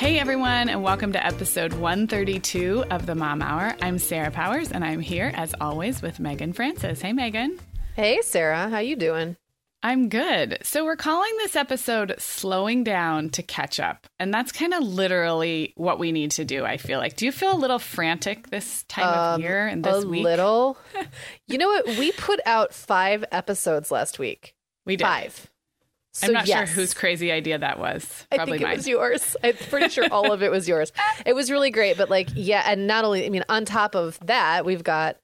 Hey everyone, and welcome to episode 132 of the Mom Hour. I'm Sarah Powers, and I'm here as always with Megan Francis. Hey Megan. Hey Sarah, how you doing? I'm good. So we're calling this episode slowing down to catch up. And that's kind of literally what we need to do, I feel like. Do you feel a little frantic this time um, of year and this a week? A little. you know what? We put out 5 episodes last week. We did. 5. So, I'm not yes. sure whose crazy idea that was. Probably I think mine. it was yours. I'm pretty sure all of it was yours. It was really great, but like, yeah, and not only, I mean, on top of that, we've got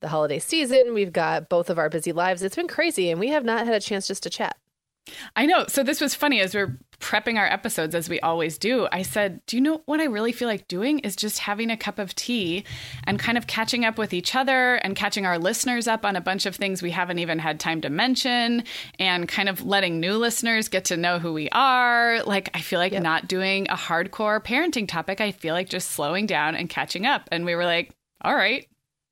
the holiday season. We've got both of our busy lives. It's been crazy, and we have not had a chance just to chat. I know. So this was funny as we're prepping our episodes, as we always do. I said, Do you know what I really feel like doing? Is just having a cup of tea and kind of catching up with each other and catching our listeners up on a bunch of things we haven't even had time to mention and kind of letting new listeners get to know who we are. Like, I feel like yep. not doing a hardcore parenting topic. I feel like just slowing down and catching up. And we were like, All right,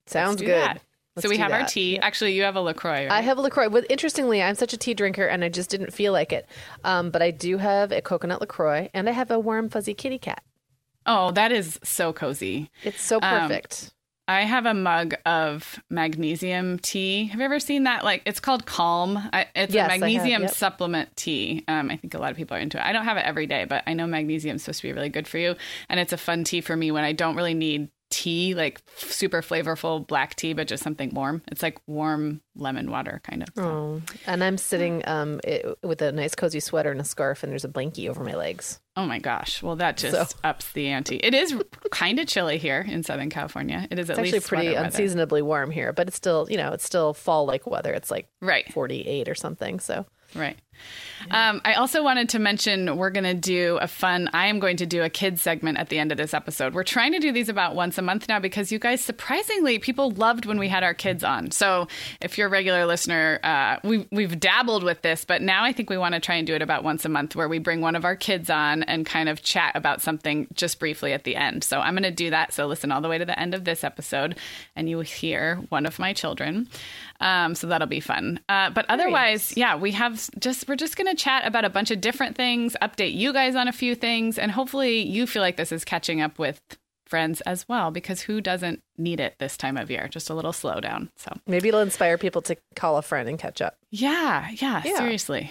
Sounds good. That. So we have that. our tea. Yeah. Actually, you have a Lacroix. Right? I have a Lacroix. But interestingly, I'm such a tea drinker, and I just didn't feel like it. Um, but I do have a coconut Lacroix, and I have a warm fuzzy kitty cat. Oh, that is so cozy. It's so um, perfect. Um, I have a mug of magnesium tea. Have you ever seen that? Like it's called Calm. I, it's yes, a magnesium yep. supplement tea. Um, I think a lot of people are into it. I don't have it every day, but I know magnesium is supposed to be really good for you, and it's a fun tea for me when I don't really need tea, like super flavorful black tea, but just something warm. It's like warm lemon water kind of. Oh, and I'm sitting um it, with a nice cozy sweater and a scarf, and there's a blankie over my legs. Oh my gosh! Well, that just so. ups the ante. It is kind of chilly here in Southern California. It is at it's least actually pretty unseasonably warm here, but it's still you know it's still fall like weather. It's like right 48 or something. So right. Um, I also wanted to mention we're going to do a fun, I am going to do a kids segment at the end of this episode. We're trying to do these about once a month now because you guys, surprisingly, people loved when we had our kids on. So if you're a regular listener, uh, we, we've dabbled with this, but now I think we want to try and do it about once a month where we bring one of our kids on and kind of chat about something just briefly at the end. So I'm going to do that. So listen all the way to the end of this episode and you will hear one of my children. Um, so that'll be fun. Uh, but otherwise, yeah, we have just, we're just going to chat about a bunch of different things, update you guys on a few things, and hopefully you feel like this is catching up with friends as well because who doesn't need it this time of year just a little slowdown so maybe it'll inspire people to call a friend and catch up yeah yeah, yeah. seriously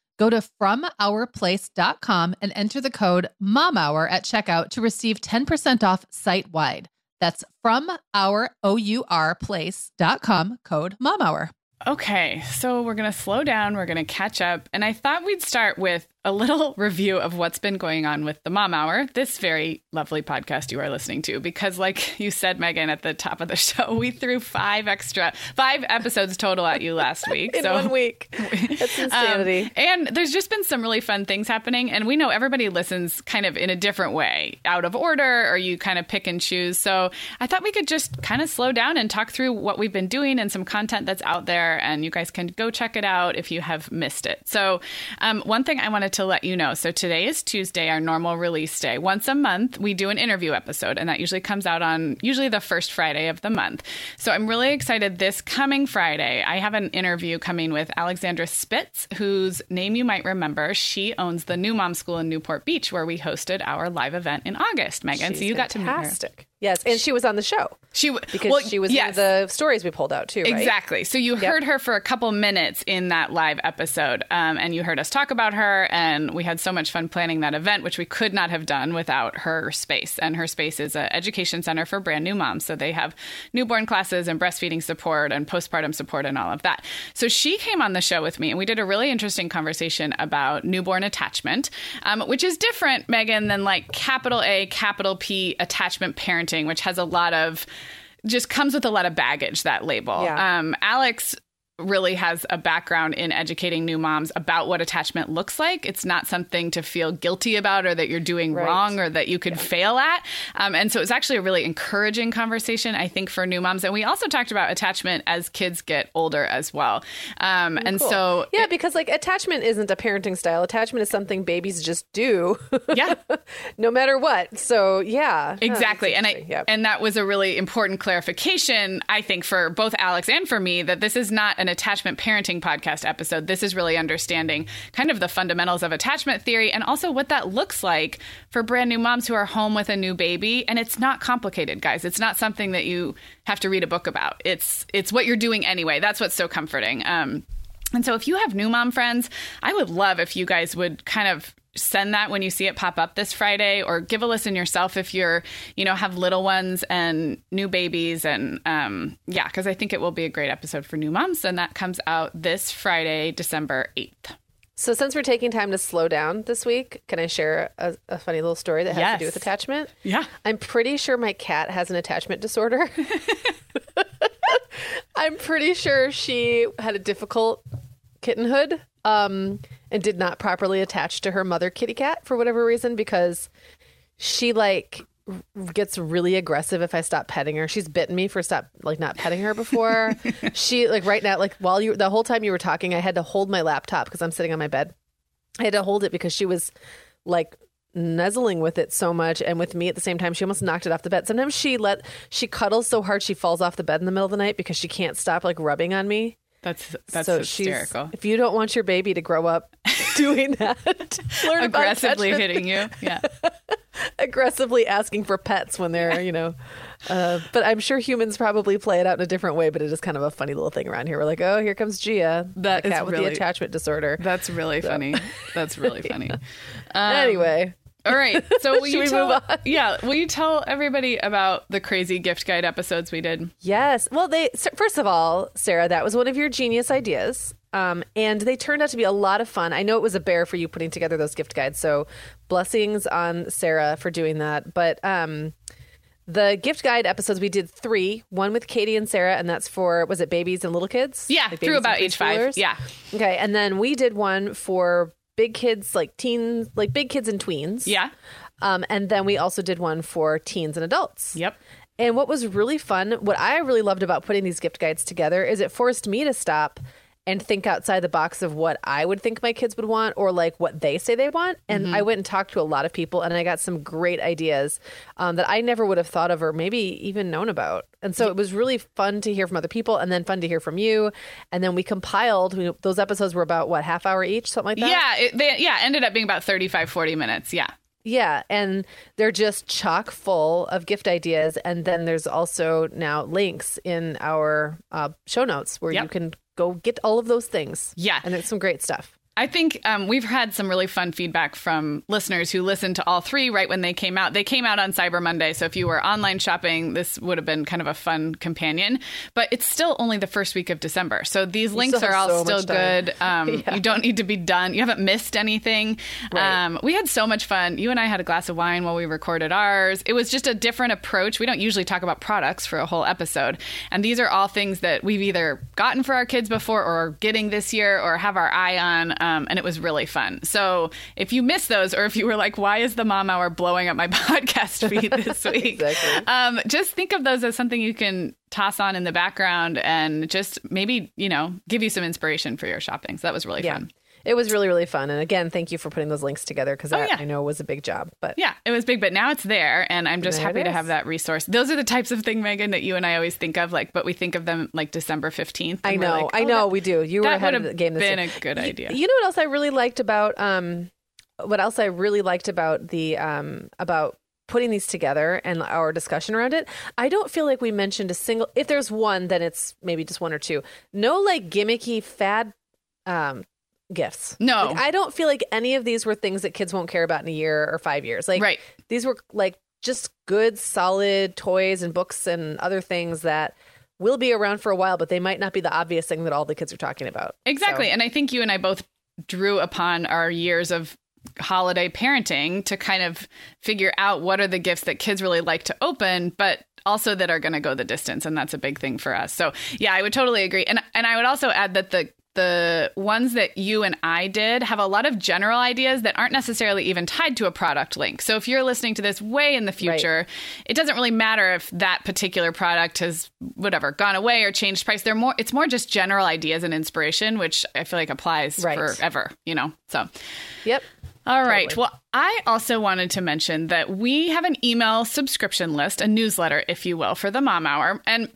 Go to FromOurPlace.com and enter the code MOMHOUR at checkout to receive 10% off site wide. That's from our code MOMHOUR. Okay, so we're going to slow down, we're going to catch up, and I thought we'd start with a little review of what's been going on with the Mom Hour, this very lovely podcast you are listening to. Because, like you said, Megan, at the top of the show, we threw five extra, five episodes total at you last week. In so, one week. That's insanity. Um, and there's just been some really fun things happening. And we know everybody listens kind of in a different way, out of order, or you kind of pick and choose. So I thought we could just kind of slow down and talk through what we've been doing and some content that's out there. And you guys can go check it out if you have missed it. So, um, one thing I wanted to let you know so today is Tuesday, our normal release day. Once a month, we do an interview episode, and that usually comes out on usually the first Friday of the month. So I'm really excited this coming Friday. I have an interview coming with Alexandra Spitz, whose name you might remember. She owns the New Mom School in Newport Beach, where we hosted our live event in August, Megan. She's so you got to meet her. Yes, and she was on the show She w- because well, she was yes. in the stories we pulled out too, right? Exactly. So you heard her for a couple minutes in that live episode, um, and you heard us talk about her, and we had so much fun planning that event, which we could not have done without her space. And her space is an education center for brand new moms, so they have newborn classes and breastfeeding support and postpartum support and all of that. So she came on the show with me, and we did a really interesting conversation about newborn attachment, um, which is different, Megan, than like capital A, capital P attachment parenting, which has a lot of just comes with a lot of baggage that label. Yeah. Um, Alex really has a background in educating new moms about what attachment looks like. It's not something to feel guilty about or that you're doing Right. wrong or that you could fail at. Um, and so it's actually a really encouraging conversation, I think, for new moms. And we also talked about attachment as kids get older as well. Um, and Cool. so, yeah, because like attachment isn't a parenting style. Attachment is something babies just do, yeah. no matter what. So yeah, Oh, Exactly. And I. Yeah. and that was a really important clarification, I think, for both Alex and for me, that this is not an attachment parenting podcast episode. This is really understanding kind of the fundamentals of attachment theory and also what that looks like for brand new moms who are home with a new baby. And it's not complicated, guys. It's not something that you have to read a book about. It's it's what you're doing anyway. That's what's so comforting. Um and so if you have new mom friends, I would love if you guys would kind of send that when you see it pop up this Friday or give a listen yourself if you're, you know, have little ones and new babies and um yeah, cuz I think it will be a great episode for new moms and that comes out this Friday, December 8th. So, since we're taking time to slow down this week, can I share a, a funny little story that has to do with attachment? Yeah. I'm pretty sure my cat has an attachment disorder. I'm pretty sure she had a difficult kittenhood um, and did not properly attach to her mother kitty cat for whatever reason because she like gets really aggressive if I stop petting her. She's bitten me for stop like not petting her before. she like right now like while you the whole time you were talking I had to hold my laptop because I'm sitting on my bed. I had to hold it because she was like nuzzling with it so much and with me at the same time she almost knocked it off the bed sometimes she let she cuddles so hard she falls off the bed in the middle of the night because she can't stop like rubbing on me That's that's so she's hysterical. if you don't want your baby to grow up doing that learn Aggressively hitting you. Yeah. aggressively asking for pets when they're you know uh, but i'm sure humans probably play it out in a different way but it is kind of a funny little thing around here we're like oh here comes gia That the cat with really- the attachment disorder That's really funny. That's really funny. Um, anyway All right. So will you tell, move on? Yeah. Will you tell everybody about the crazy gift guide episodes we did? Yes. Well, they first of all, Sarah, that was one of your genius ideas. Um, and they turned out to be a lot of fun. I know it was a bear for you putting together those gift guides. So blessings on Sarah for doing that. But um, the gift guide episodes, we did three one with Katie and Sarah, and that's for, was it babies and little kids? Yeah, Like through about age five. Yeah. Okay. And then we did one for big kids, like teens, like big kids and tweens. Yeah. Um, and then we also did one for teens and adults. Yep. And what was really fun, what I really loved about putting these gift guides together is it forced me to stop and think outside the box of what I would think my kids would want or like what they say they want. And Mm-hmm. I went and talked to a lot of people and I got some great ideas um, that I never would have thought of or maybe even known about. And so it was really fun to hear from other people and then fun to hear from you. And then we compiled, we- those episodes were about what, half hour each, something like that? Yeah. It, they, yeah. Ended up being about 35, 40 minutes. Yeah. Yeah, and they're just chock full of gift ideas. And then there's also now links in our uh, show notes where you can go get all of those things. Yeah. And it's some great stuff. I think um, we've had some really fun feedback from listeners who listened to all three right when they came out. They came out on Cyber Monday, so if you were online shopping, this would have been kind of a fun companion. But it's still only the first week of December, so these links are all so still good. Um, You don't need to be done. You haven't missed anything. Right. Um, we had so much fun. You and I had a glass of wine while we recorded ours. It was just a different approach. We don't usually talk about products for a whole episode, and these are all things that we've either gotten for our kids before, or are getting this year, or have our eye on. Um, and it was really fun. So if you missed those, or if you were like, "Why is the Mom Hour blowing up my podcast feed this week?" Exactly. um, just think of those as something you can toss on in the background and just maybe you know give you some inspiration for your shopping. So that was really Yeah. fun. It was really, really fun. And again, thank you for putting those links together because Oh, yeah. I know was a big job. But Yeah, it was big, but now it's there, and I'm just There happy to have that resource. Those are the types of thing, Megan, that you and I always think of, like, but we think of them like December 15th. I know, like, I oh, know, that- we do. You were ahead of the game this been year. a good idea. You know what else I really liked about um, what else I really liked about the um about putting these together and our discussion around it. I don't feel like we mentioned a single. If there's one, then it's maybe just one or two. No, like gimmicky fad um gifts. No. Like, I don't feel like any of these were things that kids won't care about in a year or five years. Like Right. these were like just good, solid toys and books and other things that will be around for a while, but they might not be the obvious thing that all the kids are talking about. Exactly. So- And I think you and I both drew upon our years of holiday parenting to kind of figure out what are the gifts that kids really like to open, but also that are going to go the distance. And that's a big thing for us. So yeah, I would totally agree. And, and I would also add that the, the ones that you and I did have a lot of general ideas that aren't necessarily even tied to a product link. So if you're listening to this way in the future, it doesn't really matter if that particular product has whatever gone away or changed price. They're more it's more just general ideas and inspiration, which I feel like applies Right. forever, you know. So Yep. all right. Totally. Well, I also wanted to mention that we have an email subscription list, a newsletter, if you will, for the Mom Hour. And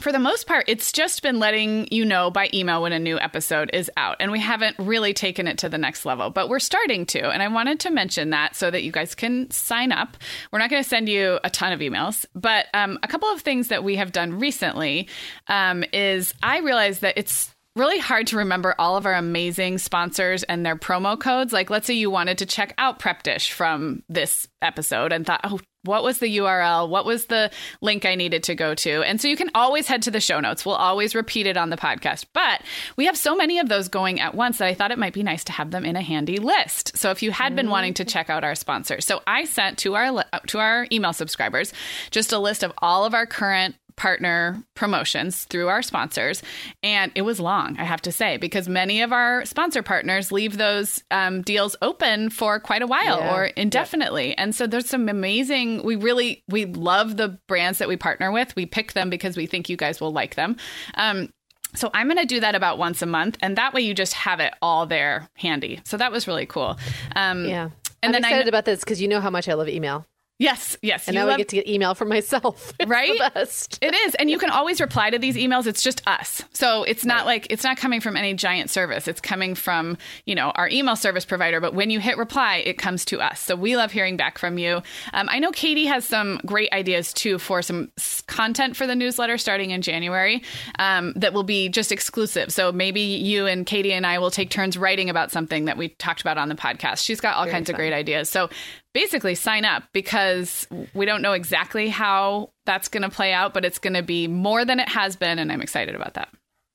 for the most part, it's just been letting you know by email when a new episode is out. And we haven't really taken it to the next level, but we're starting to. And I wanted to mention that so that you guys can sign up. We're not going to send you a ton of emails, but um, a couple of things that we have done recently um, is I realized that it's really hard to remember all of our amazing sponsors and their promo codes. Like, let's say you wanted to check out Prep Dish from this episode and thought, oh, what was the URL? What was the link I needed to go to? And so you can always head to the show notes. We'll always repeat it on the podcast. But we have so many of those going at once that I thought it might be nice to have them in a handy list. So if you had been wanting to check out our sponsors, so I sent to our to our email subscribers just a list of all of our current partner promotions through our sponsors. And it was long, I have to say, because many of our sponsor partners leave those um, deals open for quite a while Yeah. or indefinitely. And so there's some amazing, we really, we love the brands that we partner with. We pick them because we think you guys will like them. Um, so I'm going to do that about once a month, and that way you just have it all there handy. So that was really cool. Um, Yeah. And I'm then I excited kn- about this because you know how much I love email. Yes, yes, And now love- I get to get email from myself. It's Right? Best. It is, and you can always reply to these emails. It's just us, so it's not like it's not coming from any giant service. It's coming from you know our email service provider. But when you hit reply, it comes to us. So we love hearing back from you. Um, I know Katie has some great ideas too for some content for the newsletter starting in January um, that will be just exclusive. So maybe you and Katie and I will take turns writing about something that we talked about on the podcast. She's got all kinds of great ideas. So basically sign up because we don't know exactly how that's going to play out, but it's going to be more than it has been. And I'm excited about that.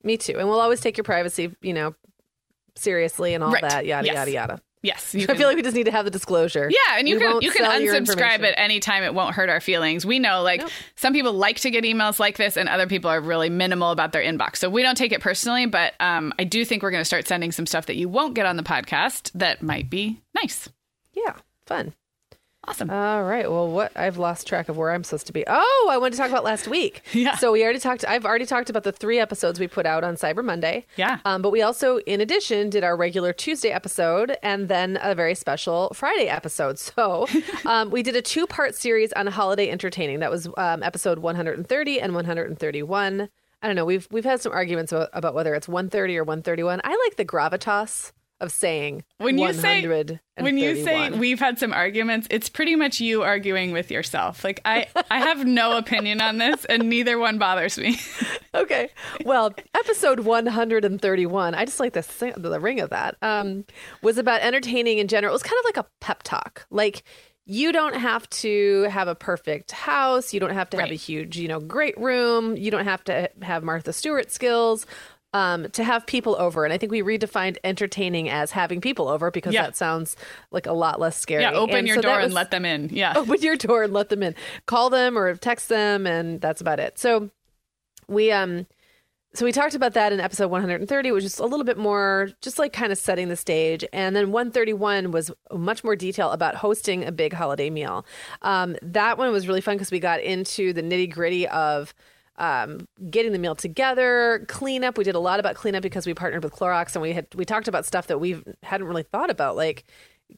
Me too. And we'll always take your privacy, you know, seriously and all Right. that, yada, Yes. yada, yada. Yes. I feel like we just need to have the disclosure. yeah, and you We can you can unsubscribe at any time. It won't hurt our feelings. We know like Nope. some people like to get emails like this, and other people are really minimal about their inbox. So we don't take it personally, but um, I do think we're going to start sending some stuff that you won't get on the podcast that might be nice. Yeah. Fun. Awesome. All right. Well, what I've lost track of where I'm supposed to be. Oh, I wanted to talk about last week. Yeah. So we already talked. I've already talked about the three episodes we put out on Cyber Monday. Yeah. Um, but we also, in addition, did our regular Tuesday episode and then a very special Friday episode. So um, we did a two part series on holiday entertaining. That was um, episode 130 and 131. I don't know. We've we've had some arguments about, about whether it's 130 or 131. I like the gravitas of saying when you say when you say we've had some arguments it's pretty much you arguing with yourself like i i have no opinion on this and neither one bothers me okay. Well, episode 131, I just like the, the ring of that, um, was about entertaining in general. It was kind of like a pep talk. Like, you don't have to have a perfect house. You don't have to have a huge, you know, great room. You don't have to have Martha Stewart skills um, to have people over. And I think we redefined entertaining as having people over because Yeah. that sounds like a lot less scary. yeah open And your so door and let them in yeah open your door and let them in. Call them or text them, and that's about it. So we um so we talked about that in episode 130 which is a little bit more just like kind of setting the stage and then 131 was much more detail about hosting a big holiday meal um, that one was really fun because we got into the nitty gritty of um, getting the meal together cleanup we did a lot about cleanup because we partnered with clorox and we had we talked about stuff that we hadn't really thought about like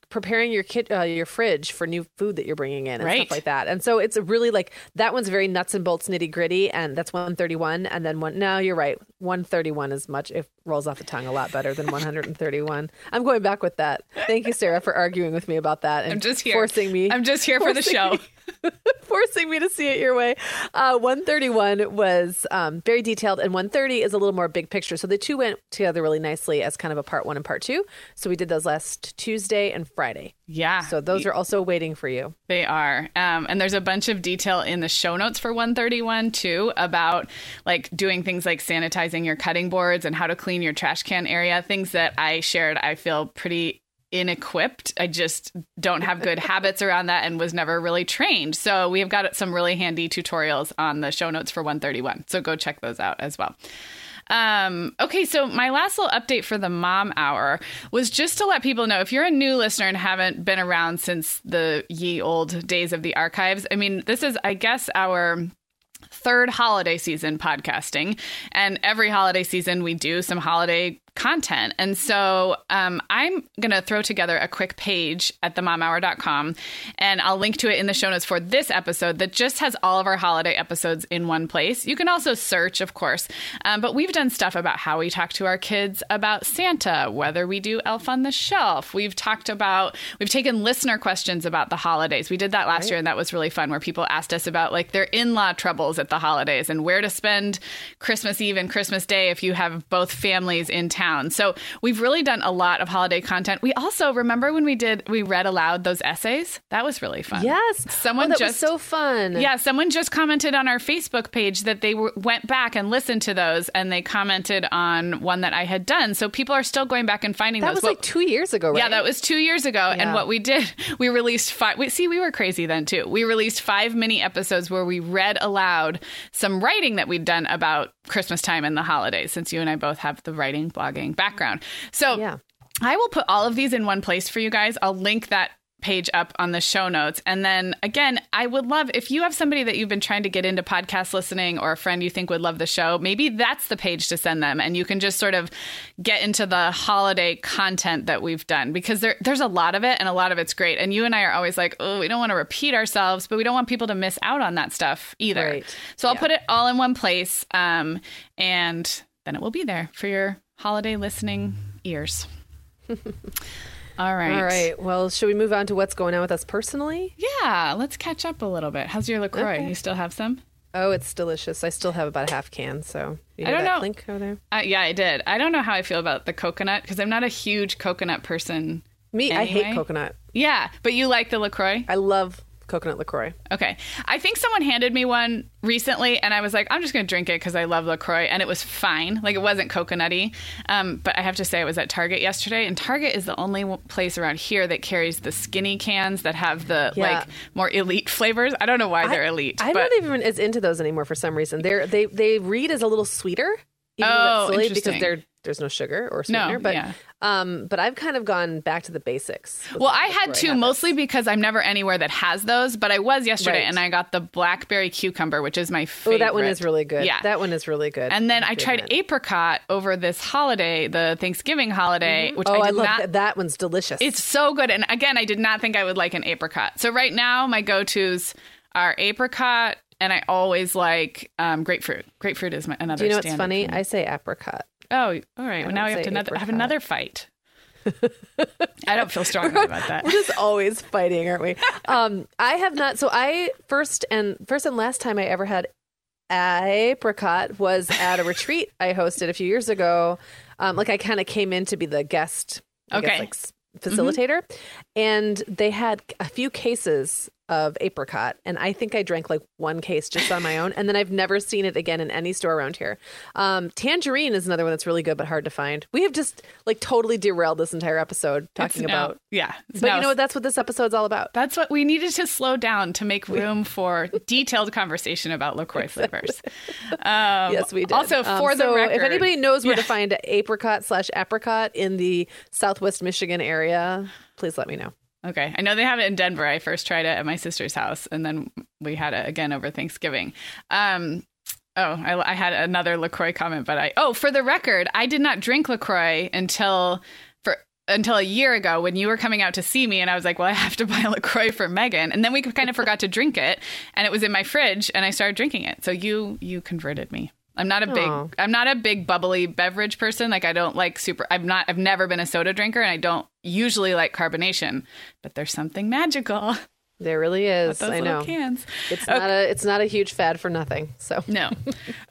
preparing your kit uh, your fridge for new food that you're bringing in and Right. stuff like that and so it's really like that one's very nuts and bolts nitty gritty and that's 131 and then one no you're right 131 is much it rolls off the tongue a lot better than 131 i'm going back with that thank you sarah for arguing with me about that and i'm just here forcing me i'm just here for the show me- forcing me to see it your way. Uh, 131 was um, very detailed, and 130 is a little more big picture. So the two went together really nicely as kind of a part one and part two. So we did those last Tuesday and Friday. Yeah So those are also waiting for you. They are. Um, and there's a bunch of detail in the show notes for 131 too about like doing things like sanitizing your cutting boards and how to clean your trash can area. Things that I shared, I feel pretty inequipped. I just don't have good habits around that and was never really trained. So we've got some really handy tutorials on the show notes for 131. So go check those out as well. Um, okay, so my last little update for the mom hour was just to let people know if you're a new listener and haven't been around since the ye old days of the archives, I mean, this is, I guess, our third holiday season podcasting. And every holiday season, we do some holiday content. And so um, I'm going to throw together a quick page at themomhour.com and I'll link to it in the show notes for this episode that just has all of our holiday episodes in one place. You can also search, of course, um, but we've done stuff about how we talk to our kids about Santa, whether we do Elf on the Shelf. We've talked about, we've taken listener questions about the holidays. We did that last right. year and that was really fun where people asked us about like their in law troubles at the holidays and where to spend Christmas Eve and Christmas Day if you have both families in town town. So we've really done a lot of holiday content. We also remember when we did we read aloud those essays. That was really fun. Yes, someone oh, that just was so fun. Yeah, someone just commented on our Facebook page that they w- went back and listened to those, and they commented on one that I had done. So people are still going back and finding that those. was like two years ago, right? Yeah, that was two years ago. Yeah. And what we did, we released five. We, see, we were crazy then too. We released five mini episodes where we read aloud some writing that we'd done about Christmas time and the holidays, since you and I both have the writing, blogging background. So yeah. I will put all of these in one place for you guys. I'll link that page up on the show notes. And then again, I would love if you have somebody that you've been trying to get into podcast listening or a friend you think would love the show, maybe that's the page to send them and you can just sort of get into the holiday content that we've done because there there's a lot of it and a lot of it's great. And you and I are always like, "Oh, we don't want to repeat ourselves, but we don't want people to miss out on that stuff either." Right. So I'll yeah. put it all in one place um, and then it will be there for your holiday listening ears. All right. All right. Well, should we move on to what's going on with us personally? Yeah, let's catch up a little bit. How's your LaCroix? Okay. You still have some? Oh, it's delicious. I still have about a half can. So I don't know. Link over there. Uh, yeah, I did. I don't know how I feel about the coconut because I'm not a huge coconut person. Me, anyway. I hate coconut. Yeah, but you like the Lacroix. I love coconut LaCroix. Okay. I think someone handed me one recently and I was like, I'm just going to drink it because I love LaCroix. And it was fine. Like it wasn't coconutty. Um, but I have to say, I was at Target yesterday and Target is the only place around here that carries the skinny cans that have the yeah. like more elite flavors. I don't know why they're elite. I'm not even as into those anymore for some reason. They're, they, they read as a little sweeter. Even oh, silly because they're there's no sugar or sweetener. No, but yeah. um, but I've kind of gone back to the basics. Well, I had to mostly because I'm never anywhere that has those. But I was yesterday, right. and I got the blackberry cucumber, which is my favorite. Oh, that one is really good. Yeah, that one is really good. And then I tried apricot over this holiday, the Thanksgiving holiday, mm-hmm. which oh, I, I love not, that. that one's delicious. It's so good. And again, I did not think I would like an apricot. So right now, my go tos are apricot, and I always like um, grapefruit. Grapefruit is my, another. Do you know what's funny? I say apricot. Oh, all right. Well, now we have to another, have another fight. I don't feel strongly about that. We're just always fighting, aren't we? Um, I have not. So I first and first and last time I ever had apricot was at a retreat I hosted a few years ago. Um, like I kind of came in to be the guest, I okay, guess, like facilitator, mm-hmm. and they had a few cases of apricot, and I think I drank like one case just on my own, and then I've never seen it again in any store around here. Um, tangerine is another one that's really good but hard to find. We have just like totally derailed this entire episode talking about yeah, but you know what? That's what this episode's all about. That's what we needed to slow down to make room for detailed conversation about Lacroix flavors. Um, yes, we did. Also, um, for um, the so record, if anybody knows where yeah. to find apricot slash apricot in the Southwest Michigan area, please let me know. Okay. I know they have it in Denver. I first tried it at my sister's house and then we had it again over Thanksgiving. Um, oh, I, I had another LaCroix comment, but I, oh, for the record, I did not drink LaCroix until for, until a year ago when you were coming out to see me and I was like, well, I have to buy LaCroix for Megan. And then we kind of forgot to drink it and it was in my fridge and I started drinking it. So you, you converted me. I'm not a big Aww. I'm not a big bubbly beverage person. Like I don't like super I'm not I've never been a soda drinker and I don't usually like carbonation, but there's something magical. There really is. I know. Cans. It's okay. not a it's not a huge fad for nothing. So No.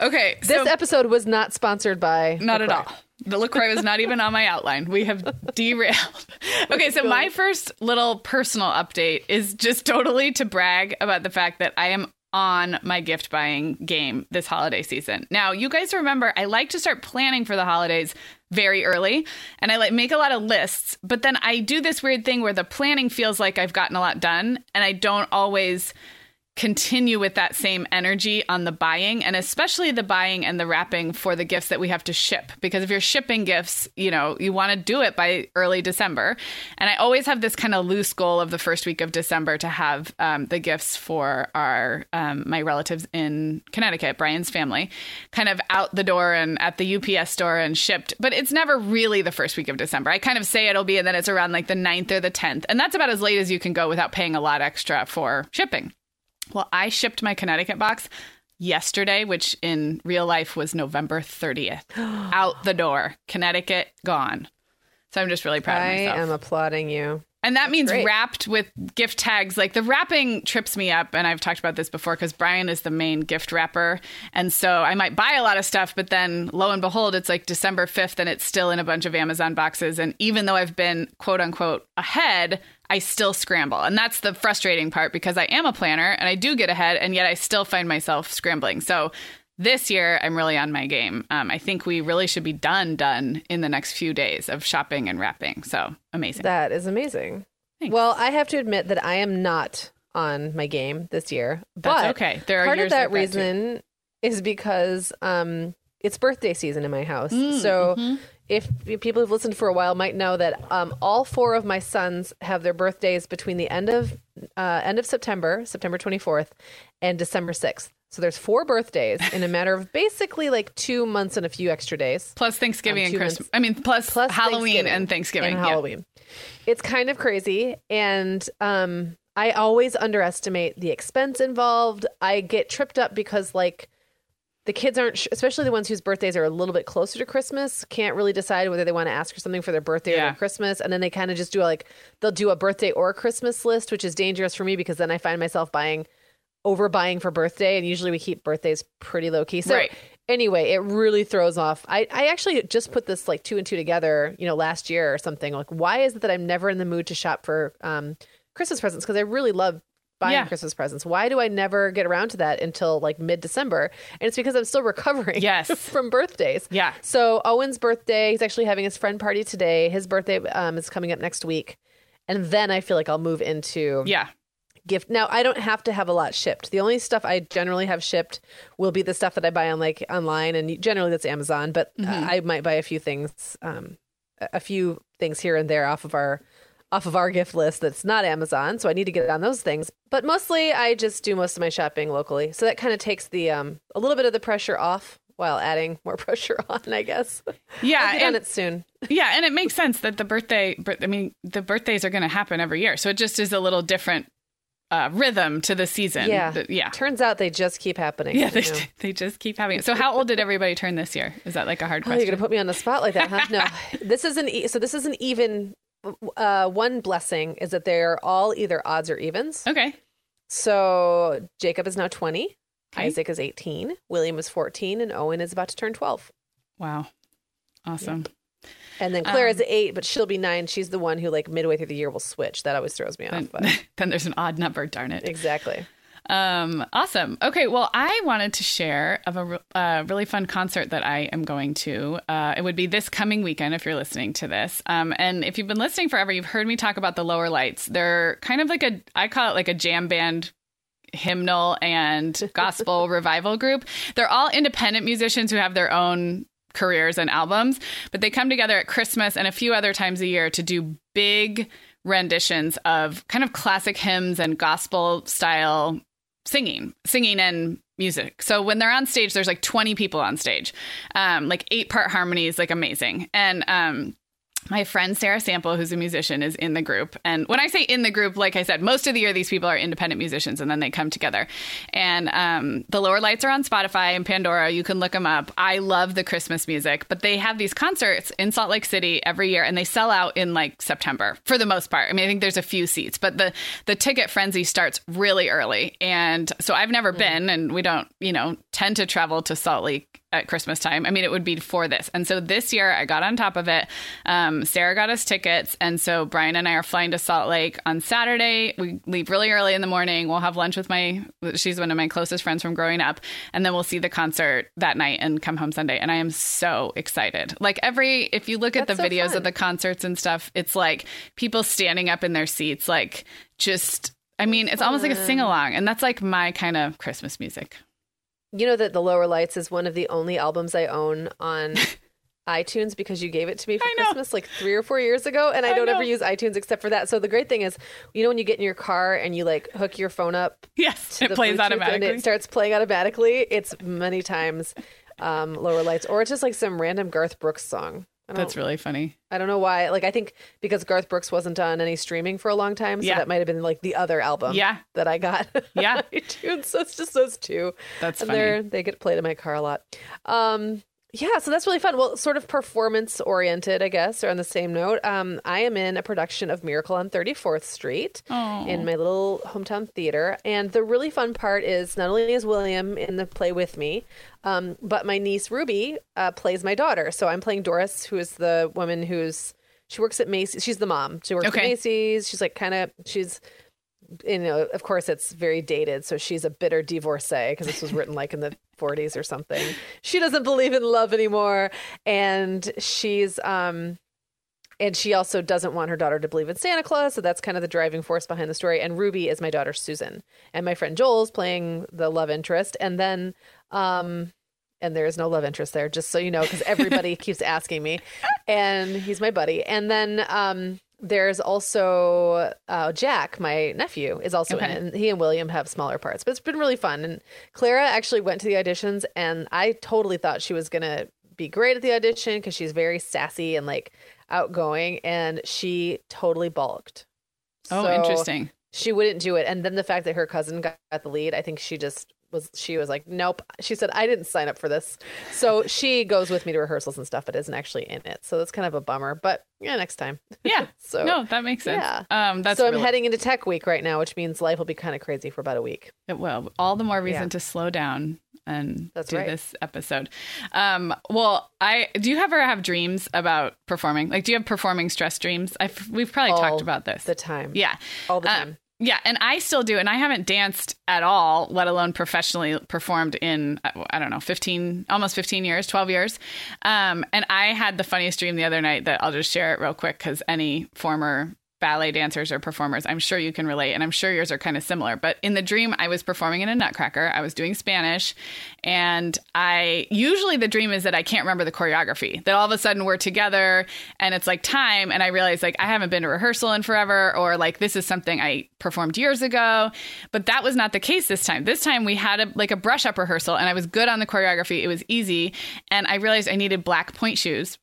Okay. this episode was not sponsored by Not LaCroix. at all. The LaCroix was not even on my outline. We have derailed. Okay, so my first little personal update is just totally to brag about the fact that I am on my gift buying game this holiday season. Now, you guys remember I like to start planning for the holidays very early and I like make a lot of lists, but then I do this weird thing where the planning feels like I've gotten a lot done and I don't always continue with that same energy on the buying and especially the buying and the wrapping for the gifts that we have to ship. Because if you're shipping gifts you know you want to do it by early december. And i always have this kind of loose goal of the first week of december to have um, the gifts for our um, my relatives in connecticut brian's family kind of out the door and at the ups store and shipped. But it's never really the first week of december. I kind of say it'll be and then it's around like the 9th or the 10th and that's about as late as you can go without paying a lot extra for shipping well, I shipped my Connecticut box yesterday, which in real life was November 30th. Out the door. Connecticut gone. So I'm just really proud I of myself. I am applauding you. And that means great. wrapped with gift tags. Like the wrapping trips me up. And I've talked about this before because Brian is the main gift wrapper. And so I might buy a lot of stuff, but then lo and behold, it's like December 5th and it's still in a bunch of Amazon boxes. And even though I've been quote unquote ahead, I still scramble. And that's the frustrating part because I am a planner and I do get ahead. And yet I still find myself scrambling. So this year i'm really on my game um, i think we really should be done done in the next few days of shopping and wrapping so amazing That is amazing. Thanks. Well, I have to admit that I am not on my game this year. That's but okay. There are part of that like that, reason is because um, it's birthday season in my house. Mm, so mm-hmm. If, people who've listened for a while might know that um, all four of my sons have their birthdays between the end of uh, end of September, September 24th, and December 6th. So there's four birthdays in a matter of basically like two months and a few extra days. plus thanksgiving Um, and christmas months. i mean plus, Plus halloween and thanksgiving and Yeah. Halloween. It's kind of crazy, and um, I always underestimate the expense involved. I get tripped up because like the kids aren't, sh- especially the ones whose birthdays are a little bit closer to Christmas, can't really decide whether they want to ask for something for their birthday or their Christmas, and then they kind of just do like they'll do a birthday or Christmas list, which is dangerous for me because then I find myself buying overbuying for birthday, and usually we keep birthdays pretty low key. So Right. anyway, it really throws off. I, I actually just put this like two and two together, you know, last year or something. Like, why is it that I'm never in the mood to shop for um, Christmas presents? Because I really love buying Yeah. Christmas presents. Why do I never get around to that until like mid December? And it's because I'm still recovering Yes. from birthdays. Yeah. So Owen's birthday, he's actually having his friend party today. His birthday um, is coming up next week. And then I feel like I'll move into yeah gift. Now I don't have to have a lot shipped. The only stuff I generally have shipped will be the stuff that I buy on like online, and generally that's Amazon. But uh, I might buy a few things, um, a few things here and there off of our off of our gift list that's not Amazon. So I need to get on those things. But mostly I just do most of my shopping locally. So that kind of takes the um a little bit of the pressure off while adding more pressure on. I guess. yeah I'll get on and, it soon. yeah and it makes sense that the birthday i mean the birthdays are going to happen every year so it just is a little different uh, rhythm to the season Yeah. But- yeah Turns out they just keep happening. yeah they, know. they just keep having it so how old did everybody turn this year is that like a hard Oh, you're gonna put me on the spot like that, huh? No, this is an e- so this is an even. Uh, one blessing is that they're all either odds or evens. okay So Jacob is now twenty, Okay. Isaac is eighteen, William is fourteen, and Owen is about to turn twelve. wow awesome And then Claire Um, is eight, but she'll be nine. She's the one who like midway through the year will switch. That always throws me off. then, But then there's an odd number darn it exactly. Um, awesome. Okay, well, I wanted to share of a uh, really fun concert that I am going to. Uh, it would be this coming weekend if you're listening to this. Um, and if you've been listening forever, you've heard me talk about the Lower Lights. They're kind of like a, I call it like a jam band hymnal and gospel revival group. They're all independent musicians who have their own careers and albums, but they come together at Christmas and a few other times a year to do big renditions of kind of classic hymns and gospel style singing, singing and music. So when they're on stage, there's like 20 people on stage, um, like eight part harmonies, like amazing. And um, my friend Sarah Sample, who's a musician, is in the group. And when I say in the group, like I said, most of the year these people are independent musicians and then they come together. And um, the Lower Lights are on Spotify and Pandora. You can look them up. I love the Christmas music, but they have these concerts in Salt Lake City every year and they sell out in like September for the most part. I mean, I think there's a few seats, but the, the ticket frenzy starts really early. And so I've never been, and we don't, you know, tend to travel to Salt Lake at Christmas time. I mean, it would be for this. And so this year I got on top of it. Um, Sarah got us tickets. And so Brian and I are flying to Salt Lake on Saturday. We leave really early in the morning. We'll have lunch with my, she's one of my closest friends from growing up. And then we'll see the concert that night and come home Sunday. And I am so excited. Like every, if you look at That's the so videos fun. of the concerts and stuff, it's like people standing up in their seats, like just I mean, it's almost like a sing along, and that's like my kind of Christmas music. You know that The Lower Lights is one of the only albums I own on iTunes because you gave it to me for Christmas like three or four years ago, and I, I don't know. ever use iTunes except for that. So the great thing is, you know, when you get in your car and you like hook your phone up Yes, it plays Bluetooth automatically. and it starts playing automatically, it's many times um, Lower Lights, or it's just like some random Garth Brooks song. That's really funny. I don't know why. Like I think because Garth Brooks wasn't on any streaming for a long time, so Yeah. that might have been like the other album Yeah. that I got. Yeah. iTunes. So it's just those two. That's and funny. they get played in my car a lot. Um, yeah, so that's really fun. Well, sort of performance oriented, I guess, or on the same note. Um, I am in a production of Miracle on 34th Street Oh. in my little hometown theater. And the really fun part is not only is William in the play with me, um, but my niece Ruby uh, plays my daughter. So I'm playing Doris, who is the woman who's she works at Macy's. She's the mom. She works Okay. at Macy's. She's like kind of she's you know, of course, it's very dated. So she's a bitter divorcee because this was written like in the 40s or something. She doesn't believe in love anymore, and she's um, and she also doesn't want her daughter to believe in Santa Claus. So that's kind of the driving force behind the story. And Ruby is my daughter Susan, and my friend Joel's playing the love interest, and then um. And there is no love interest there, just so you know, because everybody keeps asking me. And he's my buddy. And then um, there's also uh, Jack, my nephew, is also in Okay. it. And he and William have smaller parts, but it's been really fun. And Clara actually went to the auditions, and I totally thought she was going to be great at the audition because she's very sassy and like outgoing. And she totally balked. Oh, So interesting. She wouldn't do it. And then the fact that her cousin got the lead, I think she just was she was like nope she said i didn't sign up for this so she goes with me to rehearsals and stuff but isn't actually in it so that's kind of a bummer but yeah next time Yeah. so no, that makes sense. yeah. Um, that's so i'm heading into tech week right now which means life will be kind of crazy for about a week It will. All the more reason Yeah. to slow down and That's do right. this episode. Um, well, I do you ever have dreams about performing? Like, do you have performing stress dreams? I've, we've probably All talked about this. the time yeah, all the Uh, time yeah, and I still do, and I haven't danced at all, let alone professionally performed in uh, I don't know, fifteen, almost fifteen years, twelve years. Um, and I had the funniest dream the other night that I'll just share it real quick because any former ballet dancers or performers, I'm sure you can relate, and I'm sure yours are kind of similar. But in the dream, I was performing in a Nutcracker. I was doing Spanish, and I usually the dream is that I can't remember the choreography. That all of a sudden we're together, and it's like time, and I realize like I haven't been to rehearsal in forever, or like this is something I performed years ago. But that was not the case this time. This time we had a like a brush up rehearsal, and I was good on the choreography. It was easy, and I realized I needed black pointe shoes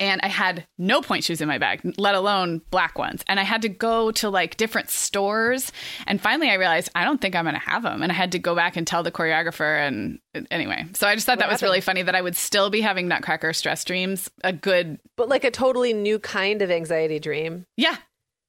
and I had no pointe shoes in my bag, let alone black ones. And I had to go to like different stores. And finally, I realized I don't think I'm going to have them. And I had to go back and tell the choreographer. And anyway, so I just thought that was really funny that I would still be having Nutcracker stress dreams. A good, but like a totally new kind of anxiety dream yeah.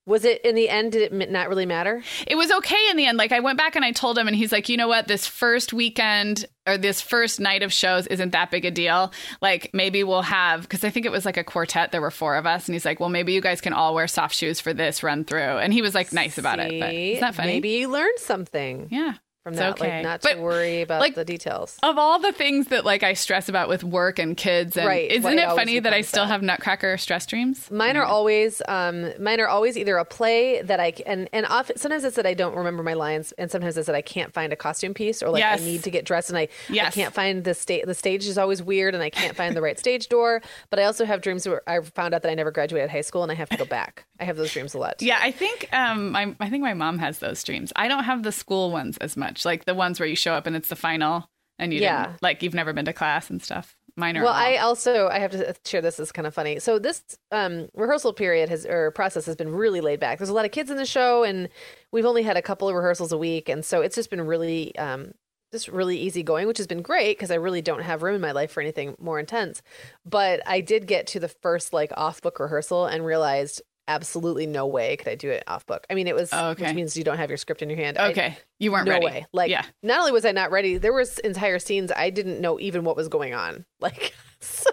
Was it in the end did it not really matter It was okay in the end. Like I went back and I told him, and he's like, you know what? This first weekend or this first night of shows isn't that big a deal. Like maybe we'll have because I think it was like a quartet. There were four of us, and he's like, well, maybe you guys can all wear soft shoes for this run through. And he was like nice about it. But See? isn't that funny? maybe you learned something Yeah. From that okay. like not But, to worry about like, the details Of all the things that like I stress about with work and kids, and Right, isn't it funny that I still that. have Nutcracker stress dreams? Mine are always um mine are always either a play that I and and often sometimes it's that I don't remember my lines and sometimes it's that I can't find a costume piece or like Yes. I need to get dressed and I, I can't find the state the stage is always weird and I can't find the right stage door but I also have dreams where I found out that I never graduated high school and I have to go back. I have those dreams a lot. Yeah, I think um, my, I think my mom has those dreams. I don't have the school ones as much, like the ones where you show up and it's the final, and you Yeah. didn't, like you've never been to class and stuff. Mine are Well, I also I have to share this is kind of funny. So this um, rehearsal period has or process has been really laid back. There's a lot of kids in the show, and we've only had a couple of rehearsals a week, and so it's just been really um, just really easy going, which has been great because I really don't have room in my life for anything more intense. But I did get to the first like off book rehearsal and realized absolutely no way could I do it off book. I mean, it was Oh, okay. which means you don't have your script in your hand. I- okay. you weren't no ready. way. Like, yeah, not only was I not ready, there was entire scenes I didn't know even what was going on. Like, so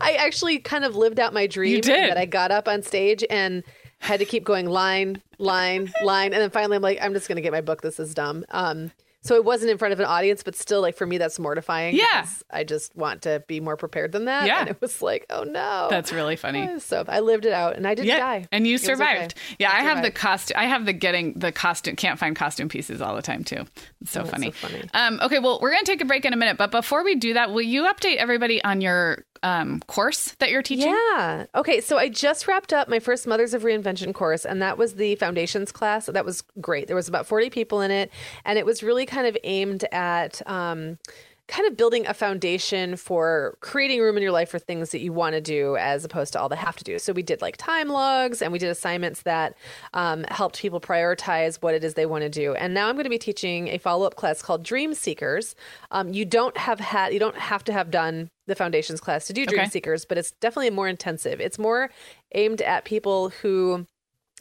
I actually kind of lived out my dream that I got up on stage and had to keep going line, line, line, and then finally I'm like, I'm just gonna get my book. This is dumb. Um, So it wasn't in front of an audience, but still, like for me, that's mortifying. Yeah. I just want to be more prepared than that. Yeah. and it was like, oh no, That's really funny. So I lived it out, and I didn't die. And you survived. okay. Yeah, I, have the survived. cost. I have the getting the costume. Can't find costume pieces all the time too. It's so Oh, funny. so funny. Um, okay, well, we're gonna take a break in a minute, but before we do that, will you update everybody on your um, course that you're teaching? Yeah. Okay. So I just wrapped up my first Mothers of Reinvention course, and that was the foundations class. That was great. There was about 40 people in it, and it was really kind of aimed at. Um, Kind of building a foundation for creating room in your life for things that you want to do as opposed to all the have to do. So, we did like time logs and we did assignments that um, helped people prioritize what it is they want to do. And now I'm going to be teaching a follow up class called Dream Seekers. Um, you don't have had, you don't have to have done the foundations class to do Dream Okay. Seekers, but it's definitely more intensive. It's more aimed at people who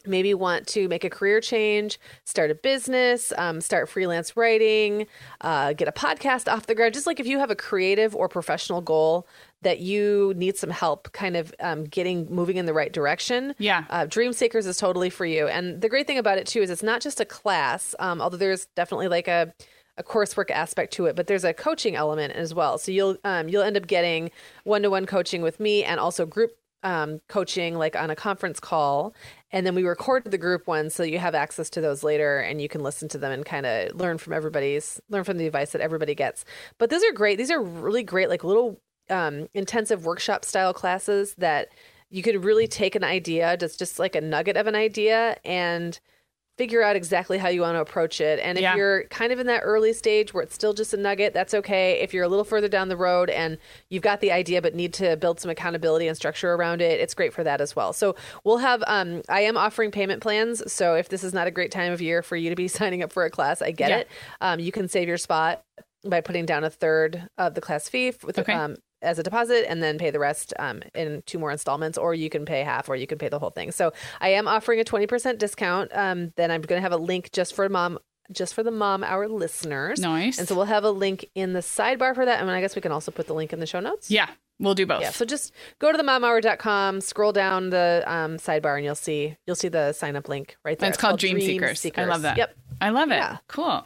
maybe want to make a career change, start a business, um, start freelance writing, uh, get a podcast off the ground. Just like if you have a creative or professional goal that you need some help kind of um, getting moving in the right direction. Yeah. Uh, Dream Seekers is totally for you. And the great thing about it too is it's not just a class, um, although there's definitely like a a coursework aspect to it, but there's a coaching element as well. So you'll um, you'll end up getting one to one coaching with me and also group um, coaching like on a conference call. And then we record the group ones so you have access to those later and you can listen to them and kind of learn from everybody's learn from the advice that everybody gets. But these are great. These are really great, like little um, intensive workshop style classes that you could really take an idea, just just like a nugget of an idea and figure out exactly how you want to approach it. And if Yeah. you're kind of in that early stage where it's still just a nugget, that's okay. If you're a little further down the road and you've got the idea but need to build some accountability and structure around it, it's great for that as well. So we'll have um I am offering payment plans. So if this is not a great time of year for you to be signing up for a class, I get Yeah. it. Um you can save your spot by putting down a third of the class fee with Okay. um as a deposit and then pay the rest um, in two more installments, or you can pay half, or you can pay the whole thing. So I am offering a twenty percent discount. Um, then I'm going to have a link just for mom, just for the Mom Hour listeners. Nice. And so we'll have a link in the sidebar for that. And I guess we can also put the link in the show notes. Yeah, we'll do both. Yeah. So just go to the momhour.com, scroll down the um, sidebar, and you'll see you'll see the sign up link right there. And it's called Dream, Seekers. I love that. Yep. I love it. Yeah. Cool.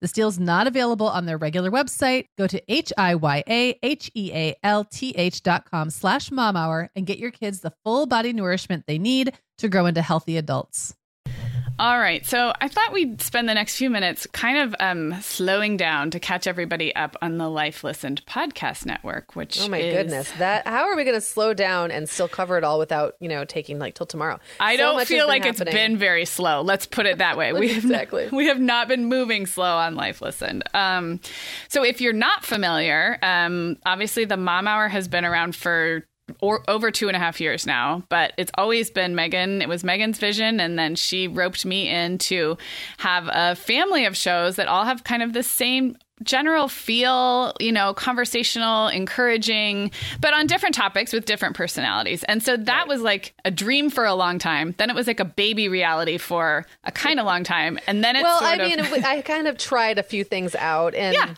This deal is not available on their regular website. Go to H-I-Y-A-H-E-A-L-T-H dot com slash mom hour and get your kids the full body nourishment they need to grow into healthy adults. All right. So I thought we'd spend the next few minutes kind of um, slowing down to catch everybody up on the Life Listened podcast network, which Oh my is- goodness! That how are we going to slow down and still cover it all without you know taking like till tomorrow? I So don't feel like it's been very slow. Let's put it that way. We have Exactly. Not, we have not been moving slow on Life Listened. Um, so if you're not familiar, um, obviously the Mom Hour has been around for or over two and a half years now, but it's always been Megan. It was Megan's vision, and then she roped me in to have a family of shows that all have kind of the same general feel, you know, conversational, encouraging, but on different topics with different personalities. And so that was like a dream for a long time. Then it was like a baby reality for a kind of long time. And then it's Well, I of, mean, it- I kind of tried a few things out, and Yeah.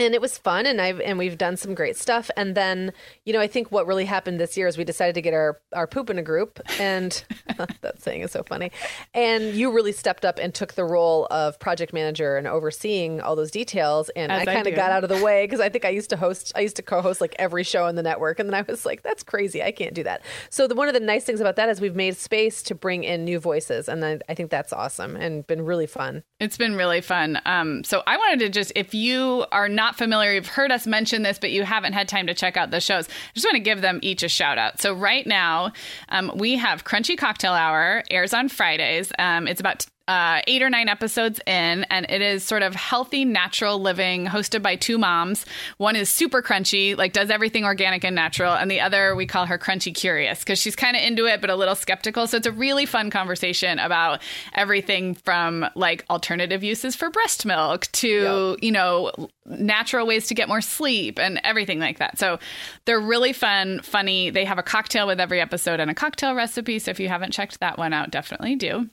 And it was fun, and I've and we've done some great stuff. And then, you know, I think what really happened this year is we decided to get our our poop in a group, and that saying is so funny. And you really stepped up and took the role of project manager and overseeing all those details. And As I kind of got out of the way because I think I used to host, I used to co-host like every show on the network, and then I was like, that's crazy, I can't do that. So the one of the nice things about that is we've made space to bring in new voices, and I, I think that's awesome and been really fun. It's been really fun. Um, so I wanted to just, if you are not familiar, you've heard us mention this, but you haven't had time to check out the shows, I just want to give them each a shout out. So right now, um, we have Crunchy Cocktail Hour, airs on Fridays. Um, it's about uh, eight or nine episodes in, and it is sort of healthy, natural living, hosted by two moms. One is super crunchy, like does everything organic and natural, and the other we call her Crunchy Curious because she's kind of into it but a little skeptical. So it's a really fun conversation about everything from like alternative uses for breast milk to you know natural ways to get more sleep and everything like that. So they're really fun, funny. They have a cocktail with every episode and a cocktail recipe. So if you haven't checked that one out, definitely do.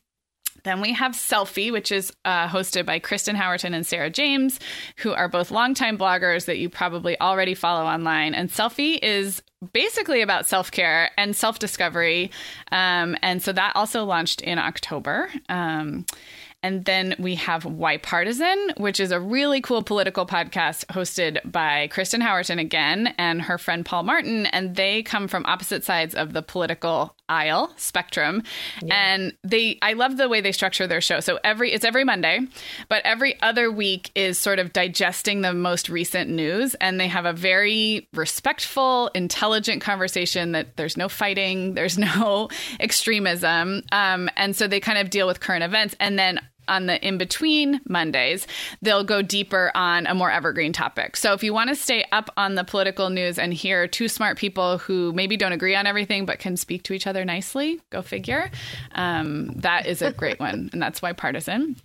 Then we have Selfie, which is uh, hosted by Kristen Howerton and Sarah James, who are both longtime bloggers that you probably already follow online. And Selfie is basically about self care and self discovery. Um, and so that also launched in October. Um, and then we have Why Partisan, which is a really cool political podcast hosted by Kristen Howerton again and her friend Paul Martin. And they come from opposite sides of the political aisle spectrum. And they I love the way they structure their show. So every it's every Monday, but every other week is sort of digesting the most recent news. And they have a very respectful, intelligent conversation that there's no fighting, there's no extremism. Um, and so they kind of deal with current events. And then on the in between Mondays, they'll go deeper on a more evergreen topic. So if you want to stay up on the political news and hear two smart people who maybe don't agree on everything but can speak to each other nicely, go figure. Um, that is a great one, and that's why partisan.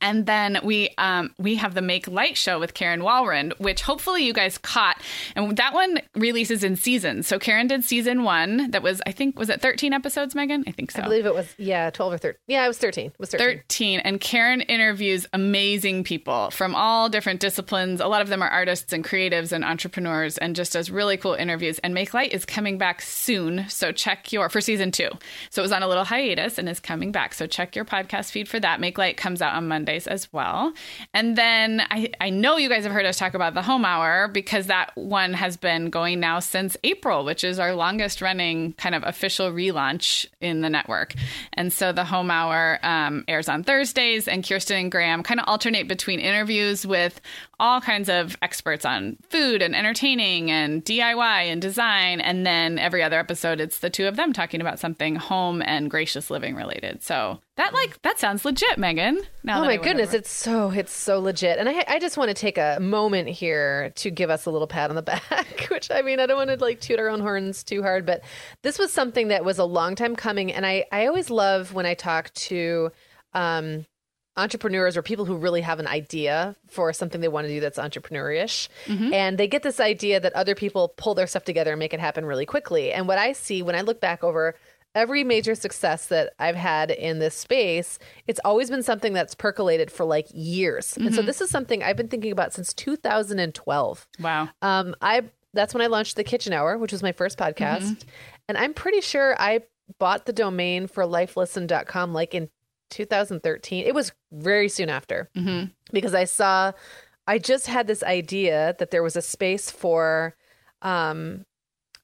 And then we um, we have the Make Light show with Karen Walrond, which hopefully you guys caught. And that one releases in seasons. So Karen did season one. That was I think was it thirteen episodes, Megan? I think so. I believe it was yeah, twelve or thirteen. Yeah, it was thirteen. It was thirteen. 13 and Karen interviews amazing people from all different disciplines. A lot of them are artists and creatives and entrepreneurs and just does really cool interviews. And Make Light is coming back soon. So check your for season two. So it was on a little hiatus and is coming back. So check your podcast feed for that. Make Light comes out on As well. And then I, I know you guys have heard us talk about the home hour because that one has been going now since April, which is our longest running kind of official relaunch in the network. And so the home hour um, airs on Thursdays, and Kirsten and Graham kind of alternate between interviews with all kinds of experts on food and entertaining and DIY and design. And then every other episode, it's the two of them talking about something home and gracious living related. So that like that sounds legit, Megan. Now Oh my goodness, over- it's so it's so legit. And I I just want to take a moment here to give us a little pat on the back, which I mean, I don't want to like toot our own horns too hard, but this was something that was a long time coming and I I always love when I talk to um entrepreneurs or people who really have an idea for something they want to do that's entrepreneurish. Mm-hmm. And they get this idea that other people pull their stuff together and make it happen really quickly. And what i see when i look back over every major success that i've had in this space it's always been something that's percolated for like years. And so mm-hmm. this is something i've been thinking about since 2012 wow. um, I that's when I launched the Kitchen Hour, which was my first mm-hmm. podcast, and I'm pretty sure I bought the domain for lifelisten.com like in 2013. It was very soon after because I saw I just had this idea that there was a space for um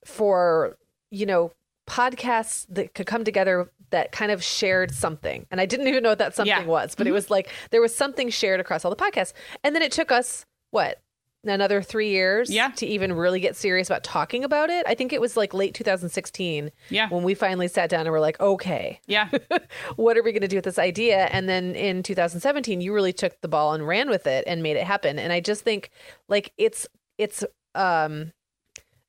for you know podcasts that could come together that kind of shared something. And I didn't even know what that something Yeah. was, but it was like there was something shared across all the podcasts. And then it took us what? Another three years Yeah. to even really get serious about talking about it. I think it was like late 2016 Yeah. when we finally sat down and were like, okay, Yeah. what are we going to do with this idea? And then in 2017, you really took the ball and ran with it and made it happen. And I just think like it's it's um